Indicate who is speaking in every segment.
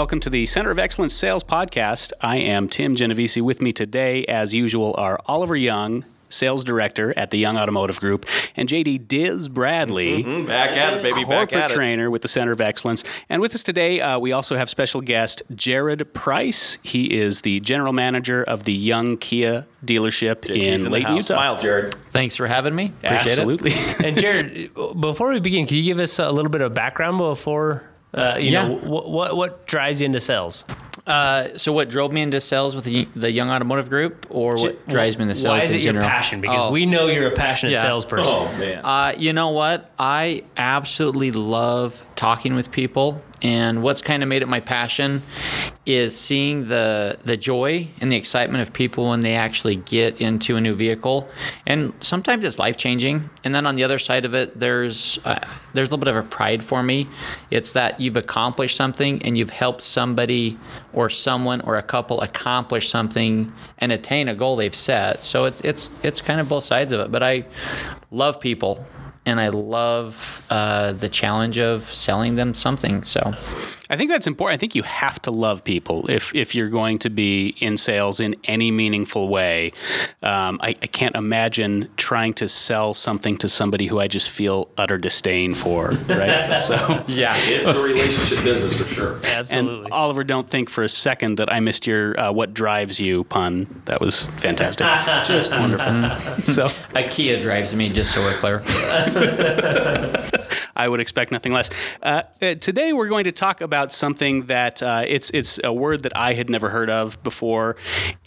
Speaker 1: welcome to the Center of Excellence Sales Podcast. I am Tim Genovese. With me today, as usual, are Oliver Young, Sales Director at the Young Automotive Group, and JD Diz Bradley,
Speaker 2: Mm, back at it, baby. Back
Speaker 1: corporate
Speaker 2: at it.
Speaker 1: trainer with the Center of Excellence. And with us today, uh, we also have special guest Jared Price. He is the General Manager of the Young Kia dealership
Speaker 2: He's
Speaker 1: in
Speaker 2: in the
Speaker 1: Layton. Utah.
Speaker 2: Smile, Jared.
Speaker 3: Thanks for having me. Appreciate it
Speaker 1: Absolutely.
Speaker 4: And Jared, before we begin, can you give us a little bit of background before uh, you
Speaker 3: Yeah.
Speaker 4: know what, what what drives you into sales?
Speaker 3: Uh, so, what drove me into sales with the, the Young Automotive Group, or what drives me into sales
Speaker 4: Why is
Speaker 3: in
Speaker 4: it your passion? Because
Speaker 3: Oh.
Speaker 4: we know you're a passionate
Speaker 3: Yeah.
Speaker 4: salesperson.
Speaker 2: Oh man.
Speaker 3: Uh, you know what? I absolutely love talking with people, and what's kind of made it my passion is seeing the the joy and the excitement of people when they actually get into a new vehicle, and sometimes it's life changing. And then on the other side of it, there's uh, there's a little bit of a pride for me. It's that you've accomplished something and you've helped somebody or someone or a couple accomplish something and attain a goal they've set. So it, it's it's kind of both sides of it. But I love people and I love uh, the challenge of selling them something. So
Speaker 1: I think that's important. I think you have to love people if if you're going to be in sales in any meaningful way. Um, I, I can't imagine trying to sell something to somebody who I just feel utter disdain for. Right. so.
Speaker 3: yeah,
Speaker 2: it's the relationship business for sure.
Speaker 1: And
Speaker 4: Absolutely.
Speaker 1: Oliver, don't think for a second that I missed your uh, "what drives you" pun. That was fantastic, just wonderful. so
Speaker 3: IKEA drives me. Just so we're clear.
Speaker 1: I would expect nothing less. Uh, uh, today, we're going to talk about something that uh, it's it's a word that I had never heard of before,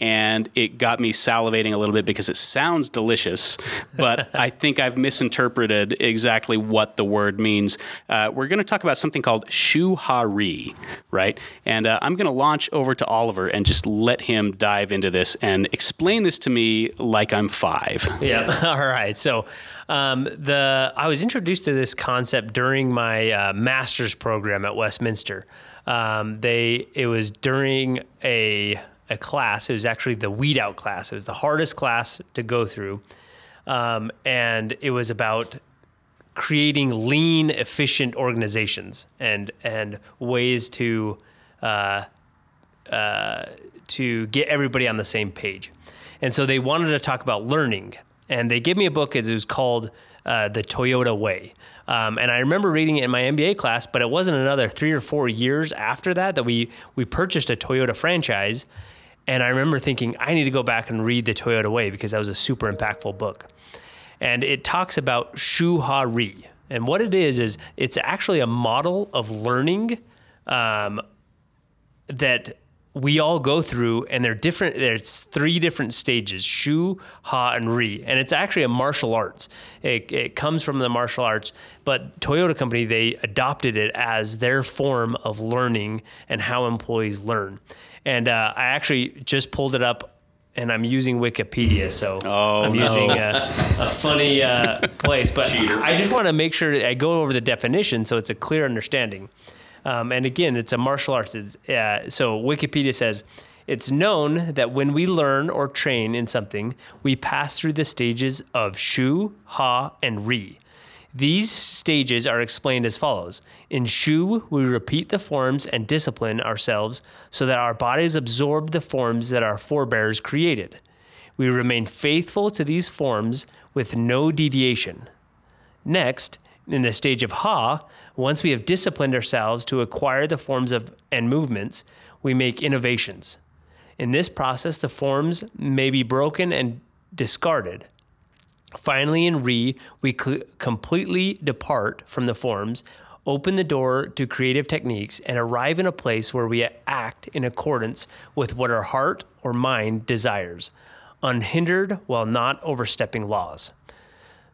Speaker 1: and it got me salivating a little bit because it sounds delicious, but I think I've misinterpreted exactly what the word means. Uh, we're going to talk about something called shuhari, right? And uh, I'm going to launch over to Oliver and just let him dive into this and explain this to me like I'm five.
Speaker 4: Yeah. All right. So, um, the I was introduced to this concept during my uh, master's program at Westminster. Um, they it was during a a class. It was actually the weed out class. It was the hardest class to go through, um, and it was about creating lean, efficient organizations and and ways to uh, uh, to get everybody on the same page. And so they wanted to talk about learning, and they gave me a book. It was called uh, The Toyota Way. Um, and I remember reading it in my MBA class, but it wasn't another three or four years after that that we we purchased a Toyota franchise. And I remember thinking, I need to go back and read The Toyota Way because that was a super impactful book and it talks about shuhari. And what it is is it's actually a model of learning um, that we all go through, and they're different. There's three different stages: shu, ha, and ri. And it's actually a martial arts. It, it comes from the martial arts, but Toyota Company they adopted it as their form of learning and how employees learn. And uh, I actually just pulled it up and I'm using Wikipedia, so I'm
Speaker 1: no.
Speaker 4: using a, a funny uh, place. But I just want to make sure I go over the definition so it's a clear understanding. Um, and again, it's a martial arts. Uh, so Wikipedia says it's known that when we learn or train in something, we pass through the stages of shu, ha, and ri. These stages are explained as follows. In Shu, we repeat the forms and discipline ourselves so that our bodies absorb the forms that our forebears created. We remain faithful to these forms with no deviation. Next, in the stage of Ha, once we have disciplined ourselves to acquire the forms of and movements, we make innovations. In this process, the forms may be broken and discarded. Finally, in Ri, we cl- completely depart from the forms, open the door to creative techniques, and arrive in a place where we act in accordance with what our heart or mind desires, unhindered while not overstepping laws.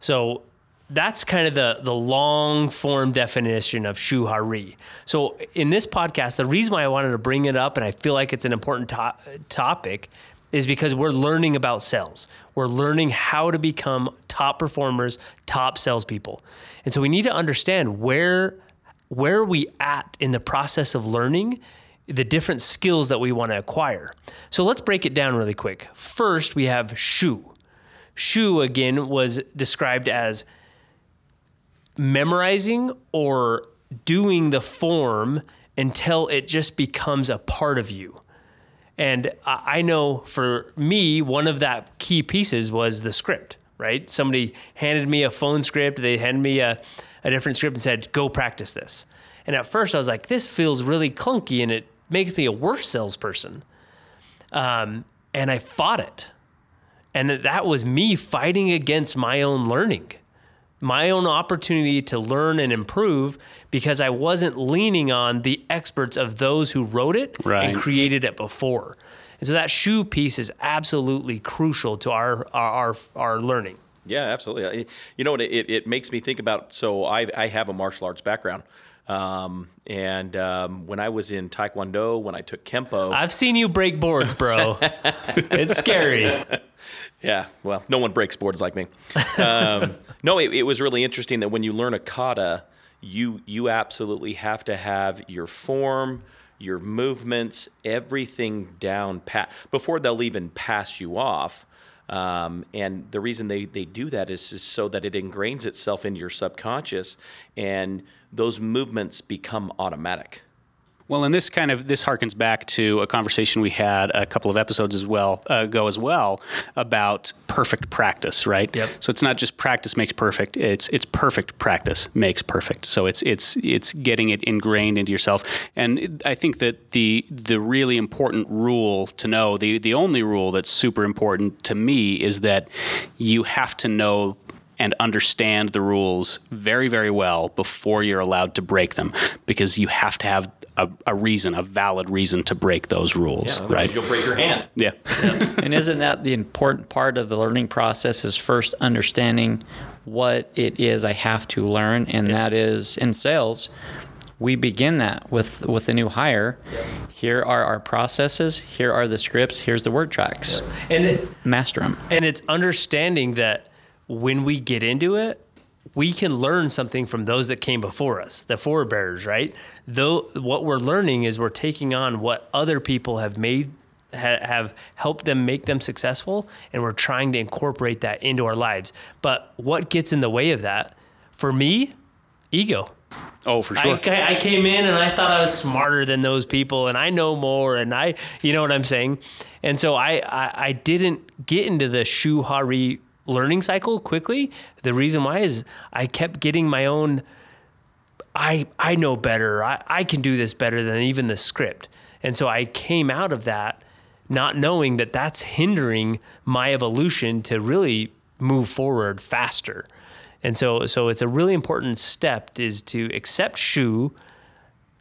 Speaker 4: So that's kind of the the long form definition of shuhari. So in this podcast, the reason why I wanted to bring it up and I feel like it's an important to- topic is because we're learning about sales. We're learning how to become top performers, top salespeople, and so we need to understand where where are we at in the process of learning the different skills that we want to acquire. So let's break it down really quick. First, we have shu. Shu again was described as memorizing or doing the form until it just becomes a part of you. And I know for me, one of that key pieces was the script, right? Somebody handed me a phone script, they handed me a, a different script and said, go practice this. And at first I was like, this feels really clunky and it makes me a worse salesperson. Um, and I fought it. And that was me fighting against my own learning, my own opportunity to learn and improve because I wasn't leaning on the experts of those who wrote it
Speaker 1: Right.
Speaker 4: and created it before. And so that shu piece is absolutely crucial to our our our, our learning.
Speaker 2: Yeah, absolutely. You know what? It, it makes me think about. So I, I have a martial arts background, um, and um, when I was in Taekwondo, when I took Kempo,
Speaker 4: I've seen you break boards, bro. it's scary.
Speaker 2: Yeah, well, no one breaks boards like me. Um, no, it, it was really interesting that when you learn a kata, you you absolutely have to have your form, your movements, everything down pat before they'll even pass you off. Um, and the reason they, they do that is, is so that it ingrains itself in your subconscious, and those movements become automatic.
Speaker 1: Well, and this kind of this harkens back to a conversation we had a couple of episodes as well uh, ago as well about perfect practice, right?
Speaker 4: Yep.
Speaker 1: So it's not just practice makes perfect; it's it's perfect practice makes perfect. So it's it's it's getting it ingrained into yourself. And it- I think that the the really important rule to know, the the only rule that's super important to me is that you have to know and understand the rules very, very well before you're allowed to break them because you have to have a, a reason, a valid reason to break those rules,
Speaker 2: Otherwise
Speaker 1: right?
Speaker 2: You'll break your hand.
Speaker 1: Yeah.
Speaker 3: and isn't that the important part of the learning process is first understanding what it is I have to learn and that is in sales we begin that with with a new hire here are our processes here are the scripts here's the word tracks
Speaker 4: And it,
Speaker 3: master them
Speaker 4: And it's understanding that when we get into it, we can learn something from those that came before us, the forebears, right? Though what we're learning is we're taking on what other people have made ha- have helped them make them successful and we're trying to incorporate that into our lives. But what gets in the way of that? For me, ego.
Speaker 1: Oh, for sure.
Speaker 4: I, I came in and I thought I was smarter than those people and I know more and I, you know what I'm saying? And so I, I, I didn't get into the Shu Hari learning cycle quickly. The reason why is I kept getting my own, I, I know better. I, I can do this better than even the script. And so I came out of that not knowing that that's hindering my evolution to really move forward faster. And so, so it's a really important step is to accept Shu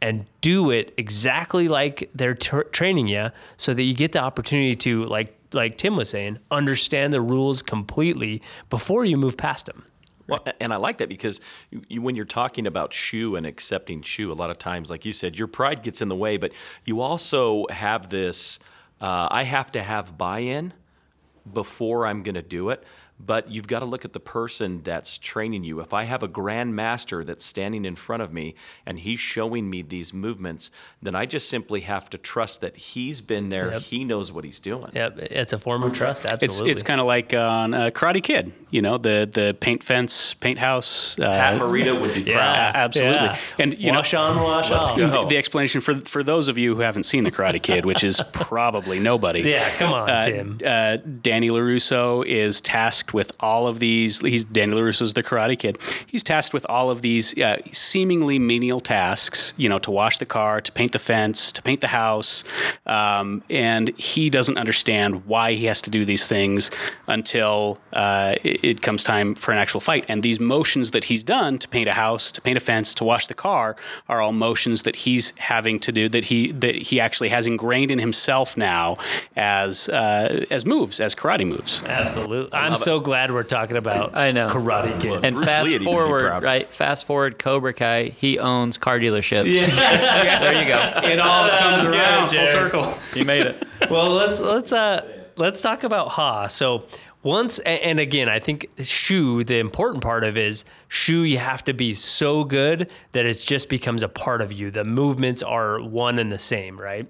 Speaker 4: and do it exactly like they're training you, so that you get the opportunity to, like like Tim was saying, understand the rules completely before you move past them.
Speaker 2: Well, and I like that because you, when you're talking about shu and accepting shu, a lot of times, like you said, your pride gets in the way, but you also have this uh, I have to have buy in before I'm going to do it. But you've got to look at the person that's training you. If I have a grandmaster that's standing in front of me and he's showing me these movements, then I just simply have to trust that he's been there.
Speaker 4: Yep.
Speaker 2: He knows what he's doing.
Speaker 4: Yep, it's a form of trust. Absolutely.
Speaker 1: it's kind of like on uh, Karate Kid, you know, the the paint fence, paint house. Uh,
Speaker 2: Pat Morita would be proud.
Speaker 1: yeah, absolutely.
Speaker 4: Yeah.
Speaker 1: And, you know-
Speaker 4: wash on, wash
Speaker 2: Let's
Speaker 4: off.
Speaker 2: go.
Speaker 1: the, the explanation for for those of you who haven't seen the Karate Kid, which is probably nobody.
Speaker 4: Yeah, come on,
Speaker 1: uh,
Speaker 4: Tim.
Speaker 1: Uh, Danny Larusso is tasked with all of these. He's Danny Larusso's the Karate Kid. He's tasked with all of these uh, seemingly menial tasks. You know, to wash the car, to paint the fence, to paint the house, um, and he doesn't understand why he has to do these things until uh, it, it comes time for an actual fight. And these motions that he's done to paint a house, to paint a fence, to wash the car, are all motions that he's having to do that he that he actually has ingrained in himself now as uh, as moves, as karate moves.
Speaker 4: Absolutely. I'm so glad we're talking about
Speaker 3: I know.
Speaker 4: Karate Kid.
Speaker 3: and
Speaker 2: Bruce
Speaker 3: fast
Speaker 2: Lee
Speaker 3: forward right fast forward cobra kai he owns car dealerships there you go
Speaker 1: It all comes
Speaker 4: good,
Speaker 1: around full circle.
Speaker 3: you made it
Speaker 4: well, let's let's uh let's talk about Ha. So once and again, I think Shu. The important part of is Shu. You have to be so good that it just becomes a part of you. The movements are one and the same, right?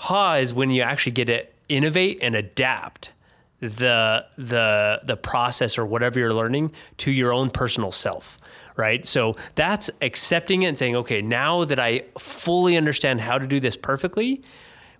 Speaker 4: Ha is when you actually get to innovate and adapt the the the process or whatever you're learning to your own personal self right? So that's accepting it and saying okay now that i fully understand how to do this perfectly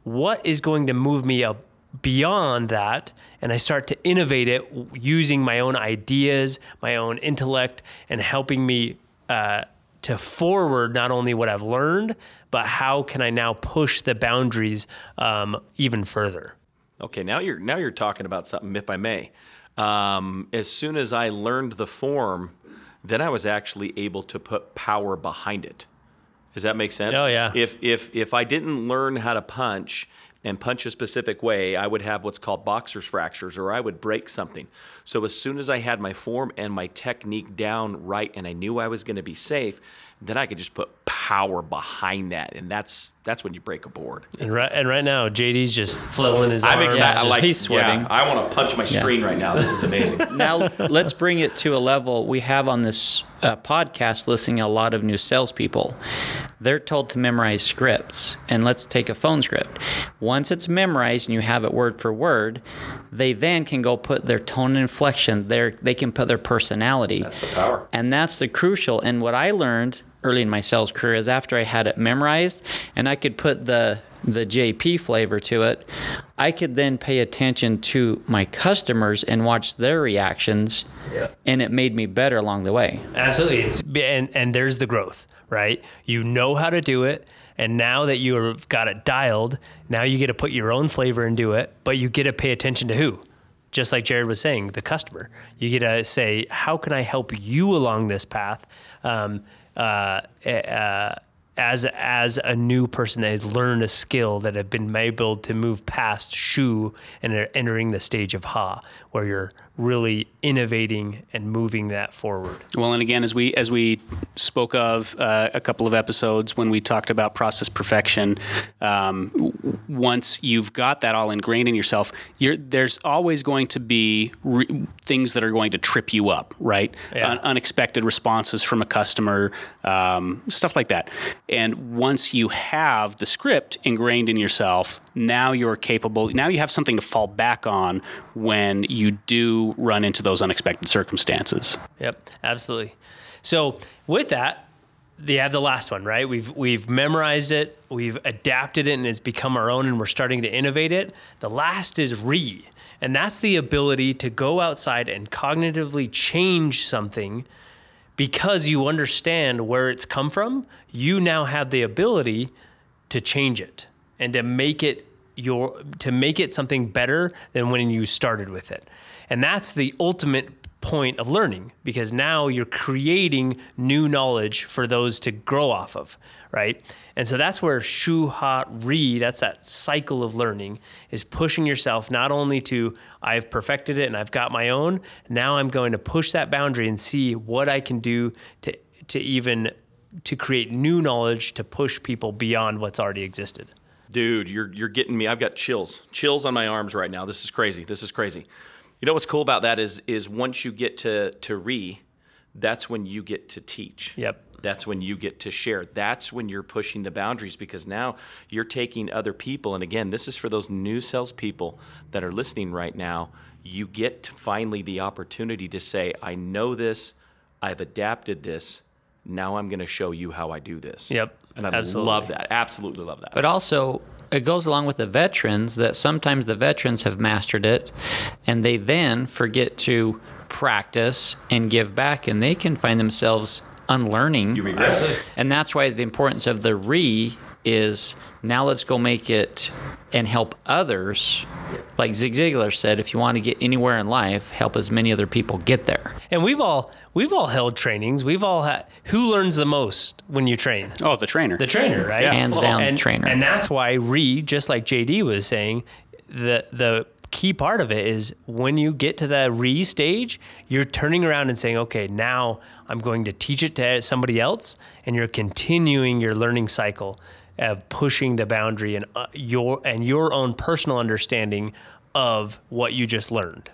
Speaker 4: what is going to move me up beyond that? And i start to innovate it using my own ideas my own intellect and helping me uh, to forward not only what i've learned but how can i now push the boundaries um, even further
Speaker 2: Okay, now you're now you're talking about something. If I may, um, as soon as I learned the form, then I was actually able to put power behind it. Does that make sense?
Speaker 4: Oh, yeah.
Speaker 2: If if if I didn't learn how to punch and punch a specific way, I would have what's called boxer's fractures, or I would break something. So as soon as I had my form and my technique down right, and I knew I was going to be safe, then I could just put power behind that, and that's that's when you break a board.
Speaker 4: And right, and right now, JD's just flailing his
Speaker 2: I'm
Speaker 4: arms.
Speaker 2: excited. I like,
Speaker 3: he's sweating.
Speaker 2: Yeah, I want to punch my screen right now. This is amazing.
Speaker 3: now let's bring it to a level we have on this uh, podcast listening a lot of new salespeople they're told to memorize scripts and let's take a phone script once it's memorized and you have it word for word they then can go put their tone and inflection there they can put their personality
Speaker 2: That's the power.
Speaker 3: and that's the crucial and what i learned early in my sales career is after i had it memorized and i could put the the jp flavor to it i could then pay attention to my customers and watch their reactions yeah. and it made me better along the way
Speaker 4: Absolutely. It's and and there's the growth, right? You know how to do it, and now that you've got it dialed, now you get to put your own flavor into it, but you get to pay attention to who? Just like Jared was saying, the customer. You get to say, how can I help you along this path? Um, uh, uh, as as a new person that has learned a skill that have been able to move past shu and are entering the stage of ha, where you're really innovating and moving that forward.
Speaker 1: Well, and again, as we as we spoke of uh, a couple of episodes when we talked about process perfection, um, once you've got that all ingrained in yourself, you're, there's always going to be re- things that are going to trip you up, right?
Speaker 4: Yeah.
Speaker 1: Un- unexpected responses from a customer, um, stuff like that. And once you have the script ingrained in yourself, now you're capable. Now you have something to fall back on when you do run into those unexpected circumstances.
Speaker 4: Yep, absolutely. So with that, you have the last one, right? We've we've memorized it, we've adapted it, and it's become our own, and we'ri starting to innovate it. The last is re, and that's the ability to go outside and cognitively change something because you understand where it's come from. You now have the ability to change it and to make it your to make it something better than when you started with it. And that's the ultimate point of learning because now you're creating new knowledge for those to grow off of, right? And so that's where shu ha ri, that's that cycle of learning, is pushing yourself not only to I've perfected it and I've got my own, now I'm going to push that boundary and see what I can do to to even to create new knowledge to push people beyond what's already existed.
Speaker 2: Dude, you're you're getting me. I've got chills, chills on my arms right now. This is crazy. This is crazy. You know what's cool about that is is once you get to to ri, that's when you get to teach.
Speaker 4: Yep.
Speaker 2: That's when you get to share. That's when you're pushing the boundaries because now you're taking other people. And again, this is for those new salespeople that are listening right now. You get to finally the opportunity to say, I know this, I've adapted this. Now I'm going to show you how I do this.
Speaker 4: Yep,
Speaker 2: And I
Speaker 4: absolutely.
Speaker 2: love that. Absolutely love that.
Speaker 3: But also, it goes along with the veterans that sometimes the veterans have mastered it and they then forget to practice and give back, and they can find themselves unlearning.
Speaker 2: you regress.
Speaker 3: And that's why the importance of the ri is now let's go make it and help others. Like Zig Ziglar said, if you want to get anywhere in life, help as many other people get there.
Speaker 4: And we've all we've all held trainings. We've all had who learns the most when you train?
Speaker 1: Oh, the trainer.
Speaker 4: The trainer, right?
Speaker 3: Hands down,
Speaker 4: and,
Speaker 3: trainer.
Speaker 4: And that's why ri, just like JD was saying, the the key part of it is when you get to the ri stage, you're turning around and saying, okay, now I'm going to teach it to somebody else, and you're continuing your learning cycle of pushing the boundary and uh, your and your own personal understanding of what you just learned.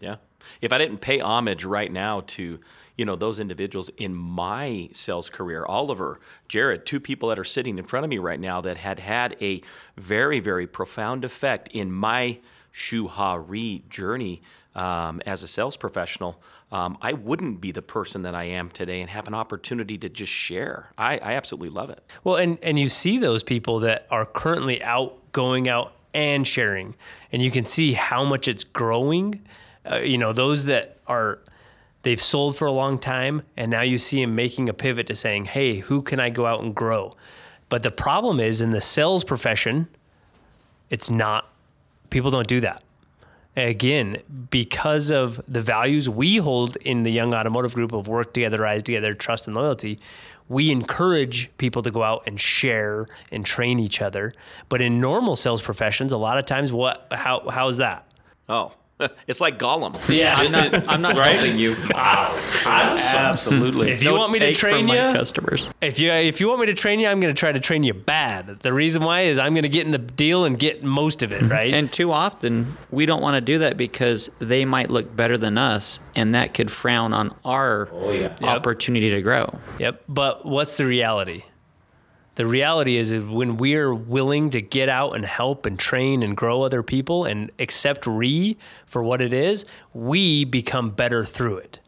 Speaker 2: Yeah. If I didn't pay homage right now to, you know, those individuals in my sales career, Oliver, Jared, two people that are sitting in front of me right now that had had a very, very profound effect in my Shu Ha Ri journey um, as a sales professional, um, I wouldn't be the person that I am today and have an opportunity to just share. I, I absolutely love it.
Speaker 4: Well, and and you see those people that are currently out going out and sharing, and you can see how much it's growing. Uh, you know, those that are they've sold for a long time, and now you see them making a pivot to saying, "Hey, who can I go out and grow?" But the problem is in the sales profession, it's not. People don't do that again, because of the values we hold in the Young Automotive Group of work together, rise together, trust and loyalty, we encourage people to go out and share and train each other. But in normal sales professions, a lot of times, what how how's that?
Speaker 2: Oh, it's like Gollum.
Speaker 3: Yeah, I'm not, I'm not helping you.
Speaker 1: Absolutely.
Speaker 4: If you
Speaker 3: Don't
Speaker 4: want me to train you,
Speaker 3: customers.
Speaker 4: if you if you want me to train you, I'm going to try to train you bad. The reason why is I'm going to get in the deal and get most of it, mm-hmm. right?
Speaker 3: And too often, we don't want to do that because they might look better than us, and that could frown on our oh, opportunity to grow.
Speaker 4: Yep. But what's the reality? The reality is when we'ri willing to get out and help and train and grow other people and accept re for what it is, we become better through it.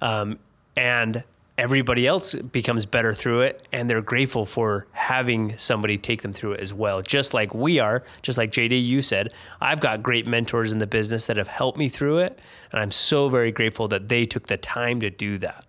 Speaker 4: Um, and everybody else becomes better through it and they're grateful for having somebody take them through it as well just like we are just like jd you said i've got great mentors in the business that have helped me through it and i'm so very grateful that they took the time to do that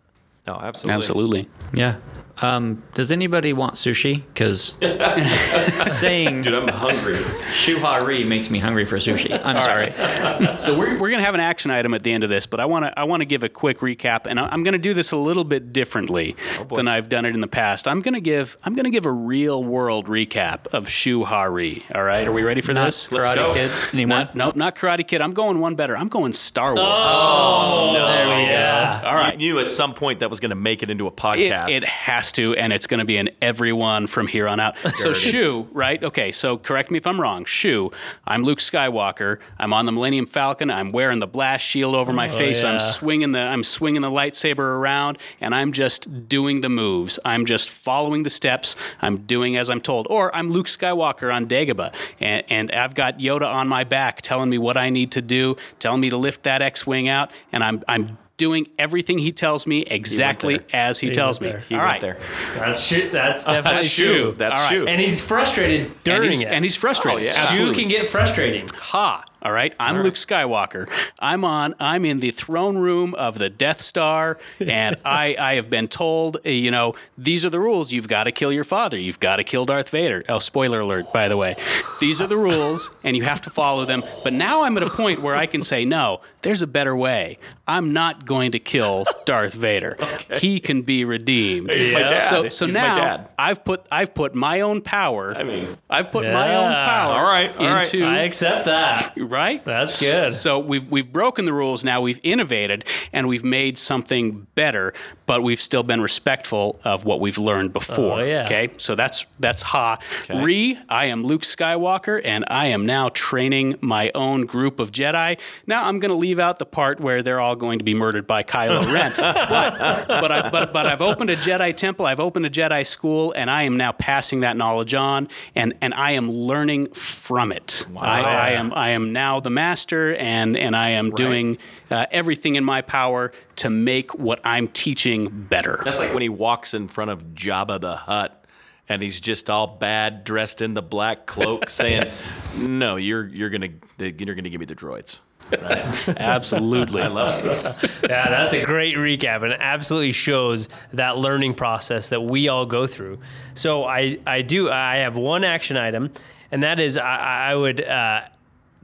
Speaker 2: No, absolutely.
Speaker 1: Absolutely.
Speaker 3: Yeah. Um, does anybody want sushi? Because saying
Speaker 2: Dude, I'm hungry.
Speaker 3: shuhari makes me hungry for sushi. I'm sorry.
Speaker 1: So we're, we're going to have an action item at the end of this, but I want to I want to give a quick recap, and I- I'm going to do this a little bit differently than I've done it in the past. I'm going to give I'm going to give a real world recap of Shu Hari. All right, are we ready for this?
Speaker 3: Karate
Speaker 2: go.
Speaker 3: Kid anymore?
Speaker 1: Not, nope, not Karate Kid. I'm going one better. I'm going Star Wars.
Speaker 2: Oh no,
Speaker 3: there we
Speaker 2: yeah.
Speaker 1: All right.
Speaker 2: You knew at some point that was going to make it into a
Speaker 1: It,
Speaker 2: podcast.
Speaker 1: it has to, and it's going to be in everyone from here on out. So Shu, right? Okay, so correct me if I'm wrong. Shu, I'm Luke Skywalker. I'm on the Millennium Falcon. I'm wearing the blast shield over my oh, face. I'm swinging the I'm swinging the lightsaber around, and I'm just doing the moves. I'm just following the steps. I'm doing as I'm told. Or I'm Luke Skywalker on Dagobah, and, and I've got Yoda on my back telling me what I need to do, telling me to lift that X-wing out, and I'm I'm doing everything he tells me exactly
Speaker 2: there.
Speaker 1: as he, tells me.
Speaker 4: there.
Speaker 2: he
Speaker 1: All
Speaker 2: went
Speaker 1: right.
Speaker 2: there.
Speaker 4: that's shit that's definitely
Speaker 2: That's Shu. That's
Speaker 1: All right.
Speaker 2: Shu.
Speaker 4: and he's frustrated
Speaker 1: and
Speaker 4: during
Speaker 1: he's,
Speaker 4: it
Speaker 1: and he's frustrated.
Speaker 2: Oh, yeah.
Speaker 4: Shu
Speaker 1: Absolutely.
Speaker 4: can get frustrating
Speaker 1: Ha! All right, I'm Luke Skywalker. I'm on. I'm in the throne room of the Death Star, and I, I have been told, uh, you know, these are the rules. You've got to kill your father. You've got to kill Darth Vader. Oh, spoiler alert, by the way. These are the rules, and you have to follow them. But now I'm at a point where I can say, no, there's a better way. I'm not going to kill Darth Vader. He can be redeemed.
Speaker 2: He's my dad.
Speaker 1: So, so
Speaker 2: He's my
Speaker 1: now
Speaker 2: dad.
Speaker 1: I've put I've put my own power. I
Speaker 2: mean-
Speaker 1: I've put my own
Speaker 4: Yeah.
Speaker 1: power.
Speaker 2: All right, all right.
Speaker 1: into
Speaker 4: i accept that
Speaker 1: right?
Speaker 4: That's good.
Speaker 1: So we've we've broken the rules now. We've innovated and we've made something better, but we've still been respectful of what we've learned before.
Speaker 4: Oh, yeah.
Speaker 1: Okay, so that's that's ha. Ri, I am Luke Skywalker, and I am now training my own group of Jedi. Now I'm going to leave out the part where they're all going to be murdered by Kylo Ren, but but, I, but but I've opened a Jedi temple. I've opened a Jedi school, and I am now passing that knowledge on, and and I am learning from it. I, I am I am now the master, and and I am doing uh, everything in my power to make what I'm teaching better.
Speaker 2: That's like when he walks in front of Jabba the Hutt and he's just all bad, dressed in the black cloak, saying, "No, you're you're gonna you're gonna give me the droids."
Speaker 1: Absolutely, I love it.
Speaker 4: Yeah, that's a great recap and it absolutely shows that learning process that we all go through. So I, I do, I have one action item, and that is I, I would uh,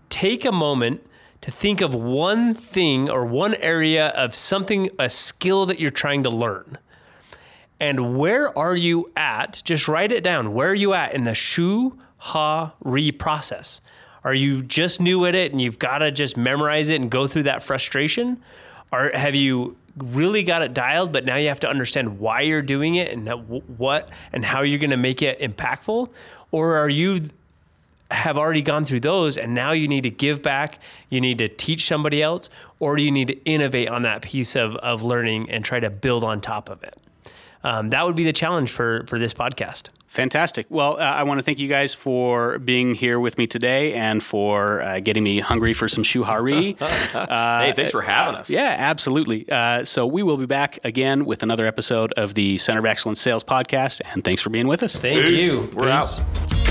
Speaker 4: take a moment to think of one thing or one area of something, a skill that you'ri trying to learn. And where are you at? Just write it down. Where are you at in the shu ha re process? Are you just new at it and you've got to just memorize it and go through that frustration? Or have you really got it dialed, but now you have to understand why you're doing it and what and how you're going to make it impactful? Or are you have already gone through those and now you need to give back, you need to teach somebody else, or do you need to innovate on that piece of, of learning and try to build on top of it? Um, that would be the challenge for, for this podcast.
Speaker 1: Fantastic. Well, uh, I want to thank you guys for being here with me today and for uh, getting me hungry for some shuhari.
Speaker 2: hey, thanks for having us.
Speaker 1: Yeah, absolutely. Uh, so we will be back again with another episode of the Center of Excellence Sales Podcast, and thanks for being with us.
Speaker 4: Thank
Speaker 2: Peace.
Speaker 4: you.
Speaker 2: We're
Speaker 4: Peace.
Speaker 2: out.